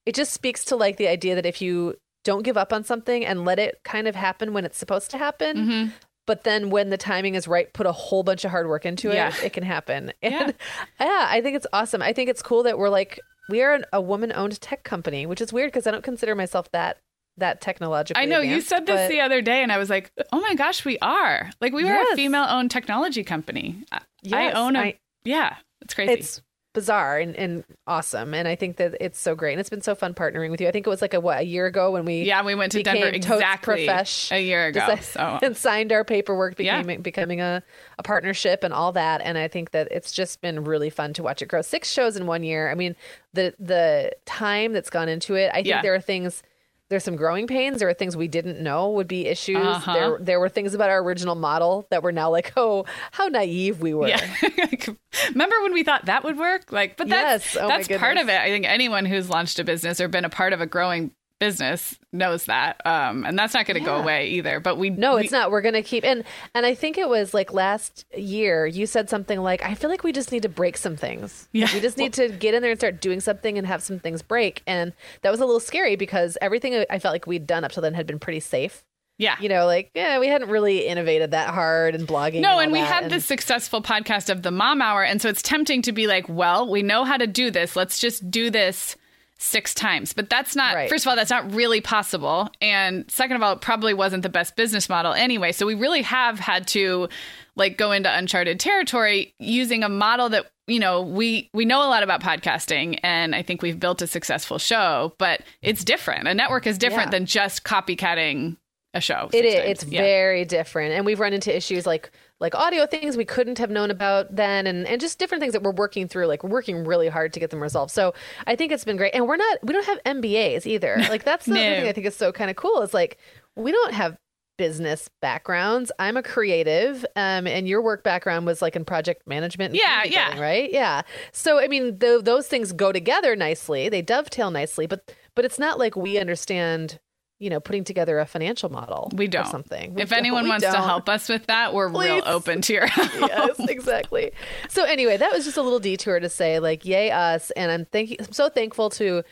it just speaks to like the idea that if you don't give up on something and let it kind of happen when it's supposed to happen, Mm-hmm. But then when the timing is right, put a whole bunch of hard work into it, Yeah. it can happen. And Yeah. yeah, I think it's awesome. I think it's cool that we're like we are an, a woman-owned tech company, which is weird because I don't consider myself that that technologically. I know you said this but- the other day, and I was like, "Oh my gosh, we are! Like, we were a female-owned technology company. I- I own a I- yeah. It's crazy. it's bizarre and, and awesome. And i think that it's so great. And it's been so fun partnering with you. I think it was like a what a year ago when we yeah, we went to Denver became exactly Profesh, a year ago. decided- So. and signed our paperwork Yeah. becoming becoming a, a partnership and all that. And i think that it's just been really fun to watch it grow. Six shows in one year. I mean the the time that's gone into it i think Yeah. there are things there's some growing pains. There are things we didn't know would be issues. Uh-huh. There, there were things about our original model that were now like, oh, how naive we were. Yeah. Remember when we thought that would work? Like, but that's Yes. Oh that's part of it. I think anyone who's launched a business or been a part of a growing business knows that. Um, and that's not going to go away either. But we No, we- it's not. We're gonna keep and and I think it was like last year you said something like, I feel like we just need to break some things. Yeah. We just need to get in there and start doing something and have some things break. And that was a little scary because everything I felt like we'd done up till then had been pretty safe. Yeah. You know, like yeah, we hadn't really innovated that hard and blogging. No, all and we had and- this successful podcast of the Mom Hour, and so it's tempting to be like, "Well, we know how to do this. Let's just do this six times." But that's not. Right. First of all, that's not really possible, and second of all, it probably wasn't the best business model anyway. So we really have had to like go into uncharted territory using a model that you know we we know a lot about podcasting and i think we've built a successful show but it's different a network is different Yeah. than just copycatting a show It is. times. It's Yeah. very different, and we've run into issues like like audio things we couldn't have known about then, and and just different things that we're working through. Like we're working really hard to get them resolved. So I think it's been great, and we're not we don't have MBAs either. Like that's the other No. thing I think is so kind of cool. Is like we don't have business backgrounds. I'm a creative, um, and your work background was like in project management. and Yeah, yeah. building, right. Yeah. So I mean, th- those things go together nicely. They dovetail nicely, but but it's not like we understand. You know, putting together a financial model. We don't. something. We if don't- anyone wants to don't. help us with that, we're real open to your help. yes, exactly. So anyway, that was just a little detour to say like, yay us, and I'm thank I'm so thankful to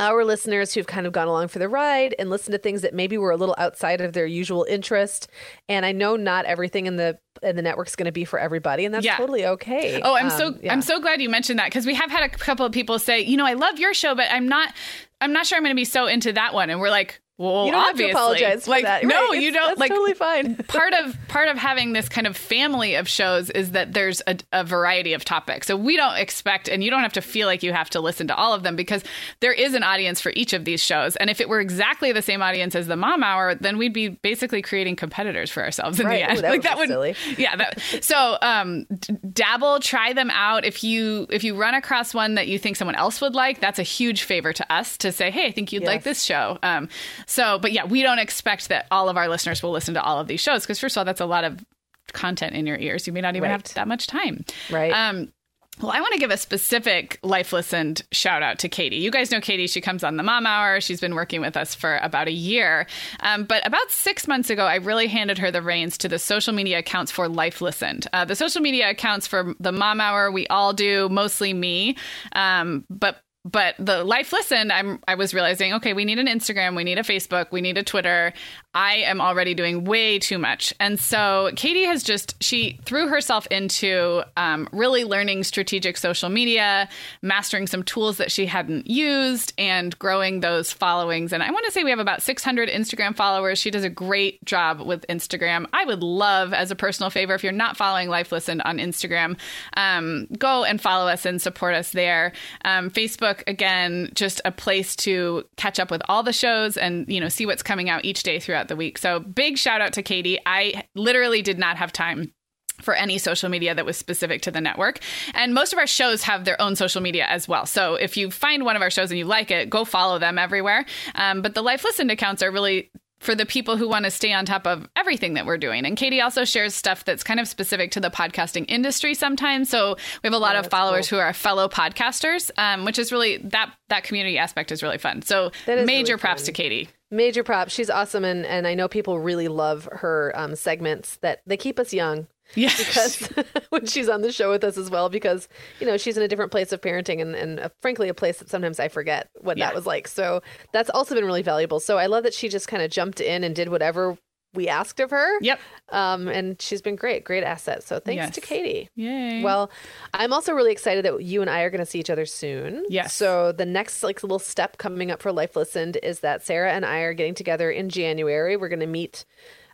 our listeners who've kind of gone along for the ride and listened to things that maybe were a little outside of their usual interest. And I know not everything in the in the network's going to be for everybody, and that's Yeah. totally okay. Oh, I'm Um, so yeah. I'm so glad you mentioned that because we have had a couple of people say, you know, I love your show, but I'm not I'm not sure I'm going to be so into that one. And we're like, well, You don't obviously, have to apologize for like, that. no, Right. you don't. Like, totally fine. part of part of having this kind of family of shows is that there's a, a variety of topics. So we don't expect, and you don't have to feel like you have to listen to all of them because there is an audience for each of these shows. And if it were exactly the same audience as the Mom Hour, then we'd be basically creating competitors for ourselves in Right. the end. Ooh, that like would be that would, silly. yeah. That, so um, d- dabble, try them out. If you if you run across one that you think someone else would like, that's a huge favor to us to say, hey, I think you'd like this show. Um, so, but yeah, we don't expect that all of our listeners will listen to all of these shows because first of all, that's a lot of content in your ears. You may not even have that much time. Right. Um, well, I want to give a specific life listened shout out to Katie. You guys know Katie. She comes on the Mom Hour. She's been working with us for about a year. Um, but about six months ago, I really handed her the reins to the social media accounts for Life Listened. Uh, the social media accounts for the Mom Hour, we all do, mostly me. Um, but but the life listen i'm i was realizing okay we need an instagram we need a facebook we need a twitter. I am already doing way too much. And so katie has just she threw herself into um, really learning strategic social media mastering some tools that she hadn't used and growing those followings. And i want to say we have about 600 instagram followers. She does a great job with instagram. I would love as a personal favor if you're not following life listen on instagram um, go and follow us and support us there. Um, facebook again just a place to catch up with all the shows and you know see what's coming out each day throughout the week so big shout out to katie i literally did not have time for any social media that was specific to the network. And most of our shows have their own social media as well. So if you find one of our shows and you like it, go follow them everywhere. Um, but the Life Listened accounts are really for the people who want to stay on top of everything that we're doing. And Katie also shares stuff that's kind of specific to the podcasting industry sometimes. So we have a lot Yeah, of followers cool. who are fellow podcasters, um, which is really that that community aspect is really fun. So That is major really props fun. to Katie. Major props. She's awesome, and and I know people really love her um, segments. That they keep us young. Yeah. because when she's on the show with us as well, because you know she's in a different place of parenting, and and uh, frankly a place that sometimes I forget what Yeah. that was like. So that's also been really valuable. So I love that she just kind of jumped in and did whatever we asked of her. Yep. Um, and she's been great, great asset. So thanks Yes. to Katie. Yay. Well, I'm also really excited that you and I are going to see each other soon. Yes. So the next like little step coming up for Life Listened is that Sarah and I are getting together in January. We're going to meet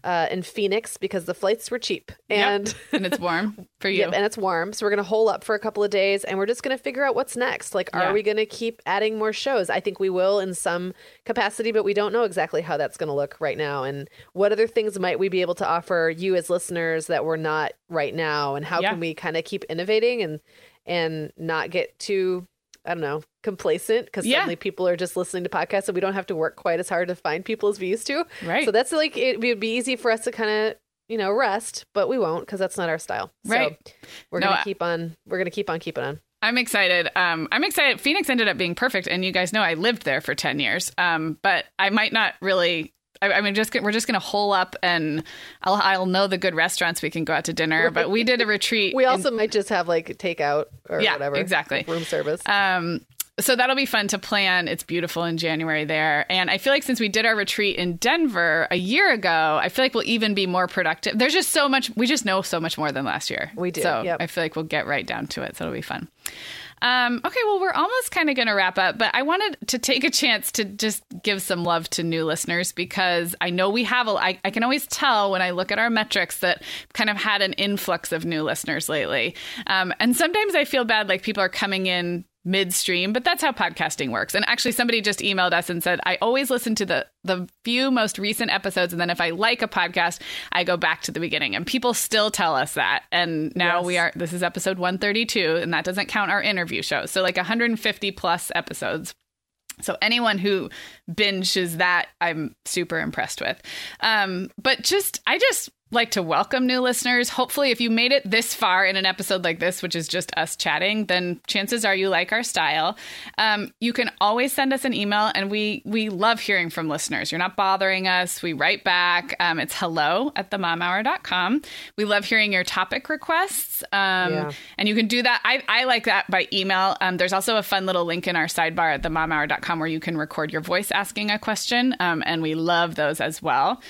uh, in Phoenix because the flights were cheap and. Yep. and it's warm for you. Yep, and it's warm. So we're going to hole up for a couple of days and we're just going to figure out what's next. Like, are Yeah. we going to keep adding more shows? I think we will in some capacity, but we don't know exactly how that's going to look right now. And what other things might we be able to offer you as listeners that we're not right now? And how Yeah. can we kind of keep innovating and and not get too I don't know, complacent because Yeah. suddenly people are just listening to podcasts and we don't have to work quite as hard to find people as we used to. Right. So that's like, it would be easy for us to kind of, you know, rest, but we won't because that's not our style. Right. So we're No, I- to keep on, we're going to keep on keeping on. I'm excited. Um, I'm excited. Phoenix ended up being perfect, and you guys know I lived there for ten years. Um, but I might not really. I, I mean, just we're just going to hole up, and I'll I'll know the good restaurants we can go out to dinner. But we did a retreat. We in- also might just have like takeout or Yeah, whatever. exactly. Room service. Um, so that'll be fun to plan. It's beautiful in January there. And I feel like since we did our retreat in Denver a year ago, I feel like we'll even be more productive. There's just so much, we just know so much more than last year. We do, So yep. I feel like we'll get right down to it. So it'll be fun. Um, okay, well, we're almost kind of going to wrap up, but I wanted to take a chance to just give some love to new listeners because I know we have a, I, I can always tell when I look at our metrics that kind of had an influx of new listeners lately. Um, and sometimes I feel bad, like people are coming in midstream, but that's how podcasting works. And actually somebody just emailed us and said, I always listen to the the few most recent episodes and then if I like a podcast, I go back to the beginning. And people still tell us that. And now Yes. we are this is episode 132 and that doesn't count our interview show. So like 150 plus episodes. So anyone who binges that, I'm super impressed with. Um, but just, I just like to welcome new listeners. Hopefully, if you made it this far in an episode like this, which is just us chatting, then chances are you like our style. Um, you can always send us an email, and we we love hearing from listeners. You're not bothering us. We write back. Um, it's hello at themomhour.com. We love hearing your topic requests. Um, Yeah. and you can do that. I, I like that by email. Um, there's also a fun little link in our sidebar at themomhour.com where you can record your voice asking a question. Um, and we love those as well.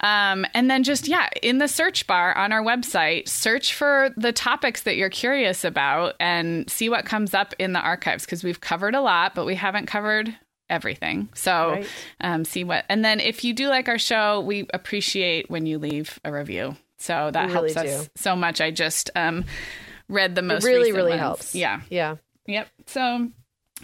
Um, and then just, yeah, in the search bar on our website, search for the topics that you're curious about and see what comes up in the archives because we've covered a lot, but we haven't covered everything. So Right. um, see what, and then if you do like our show, we appreciate when you leave a review. So that really helps us do. so much. I just um, read the most it really, really ones. helps. Yeah. Yeah. Yep. So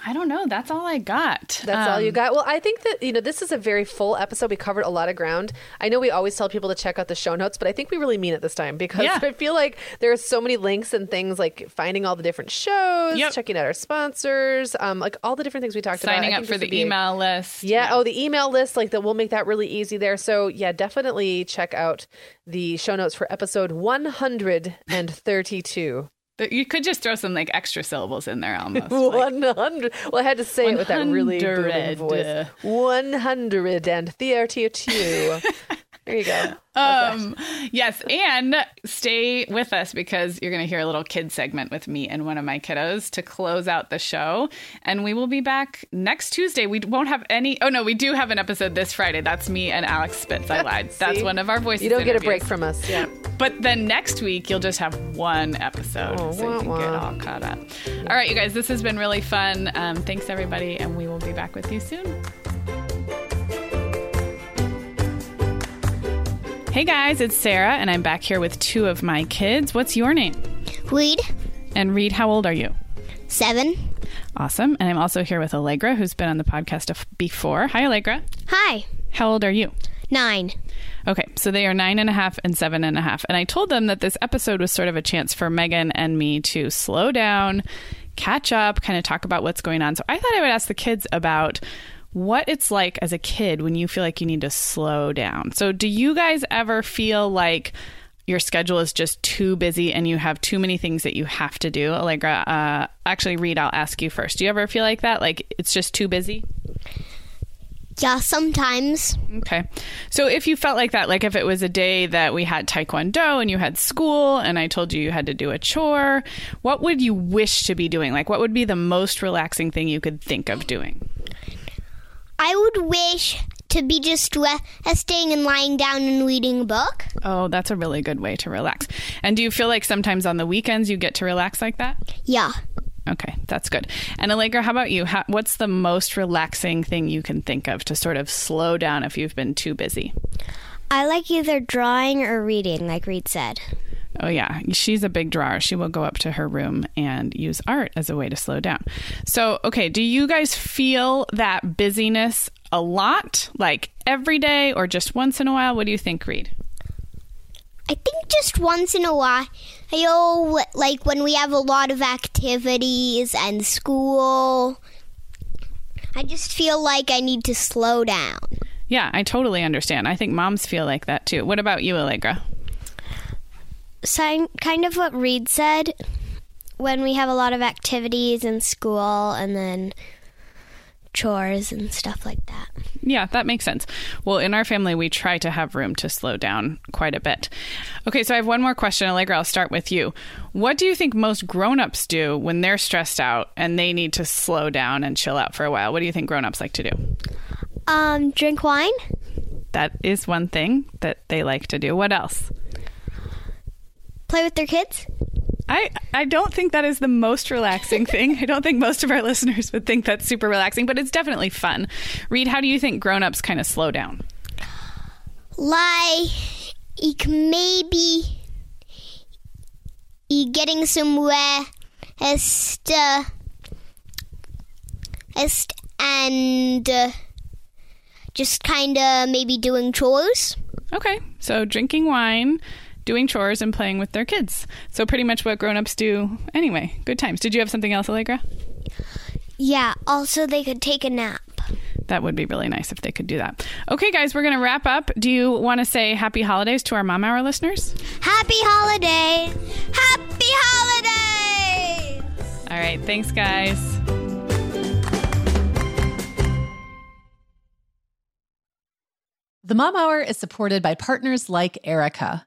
I don't know. That's all I got. That's all you Um, got. Well, I think that, you know, this is a very full episode. We covered a lot of ground. I know we always tell people to check out the show notes, but I think we really mean it this time because Yeah. I feel like there are so many links and things like finding all the different shows, Yep. checking out our sponsors, um, like all the different things we talked about. Signing up for the would be a- email list. Yeah. Oh, the email list, like that, we'll make that really easy there. So, yeah, definitely check out the show notes for episode 132. You could just throw some like extra syllables in there almost. like- 100. Well, I had to say it with that really booming 100. voice. 132. there you go. Um, yes, and stay with us because you're going to hear a little kid segment with me and one of my kiddos to close out the show. And we will be back next Tuesday. We won't have any. Oh no, we do have an episode this Friday. That's me and Alex Spitz. I lied. That's one of our voices. You don't get a break from us. Yeah. But then next week you'll just have one episode, Oh, so you can wah. get all caught up. All right, you guys, this has been really fun. Um, thanks everybody, and we will be back with you soon. Hey guys, it's Sarah, and I'm back here with two of my kids. What's your name? Reed, And Reed, how old are you? seven. Awesome. And I'm also here with Allegra, who's been on the podcast before. Hi, Allegra. Hi, How old are you? Nine. Okay, so they are nine and a half and seven and a half. And I told them that this episode was sort of a chance for Megan and me to slow down, catch up, kind of talk about what's going on. So I thought I would ask the kids about what it's like as a kid when you feel like you need to slow down. So, do you guys ever feel like your schedule is just too busy and you have too many things that you have to do? Allegra, uh, actually, Reed, I'll ask you first. Do you ever feel like that? Like it's just too busy? Yeah, sometimes. Okay. So if you felt like that, like if it was a day that we had taekwondo and you had school and I told you you had to do a chore, what would you wish to be doing? Like what would be the most relaxing thing you could think of doing? I would wish to be just resting uh, and lying down and reading a book. Oh, that's a really good way to relax. And do you feel like sometimes on the weekends you get to relax like that? Yeah. Okay, that's good. And Allegra, how about you? How, what's the most relaxing thing you can think of to sort of slow down if you've been too busy? I like either drawing or reading, like Reed said. Oh, yeah. She's a big drawer. She will go up to her room and use art as a way to slow down. So, okay, do you guys feel that busyness a lot, like every day or just once in a while? What do you think, Reed? I think just once in a while. I oh, like when we have a lot of activities and school. I just feel like I need to slow down. Yeah, I totally understand. I think moms feel like that too. What about you, Allegra? Kind of what Reed said. When we have a lot of activities in school and then chores and stuff like that. Yeah, that makes sense. Well, in our family, we try to have room to slow down quite a bit. Okay, so I have one more question, Allegra. I'll start with you. What do you think most grown-ups do when they're stressed out and they need to slow down and chill out for a while? What do you think grown-ups like to do? Um, drink wine. That is one thing that they like to do. What else? Play with their kids. I, I don't think that is the most relaxing thing. I don't think most of our listeners would think that's super relaxing, but it's definitely fun. Reed, how do you think grown-ups kind of slow down? Like maybe getting somewhere uh, and uh, just kind of maybe doing chores. Okay, so drinking wine, doing chores and playing with their kids. So pretty much what grown-ups do anyway. Good times. Did you have something else, Allegra? Yeah, also they could take a nap. That would be really nice if they could do that. Okay, guys, we're going to wrap up. Do you want to say happy holidays to our Mom Hour listeners? Happy holidays! Happy holidays! All right, thanks, guys. The Mom Hour is supported by partners like Erika.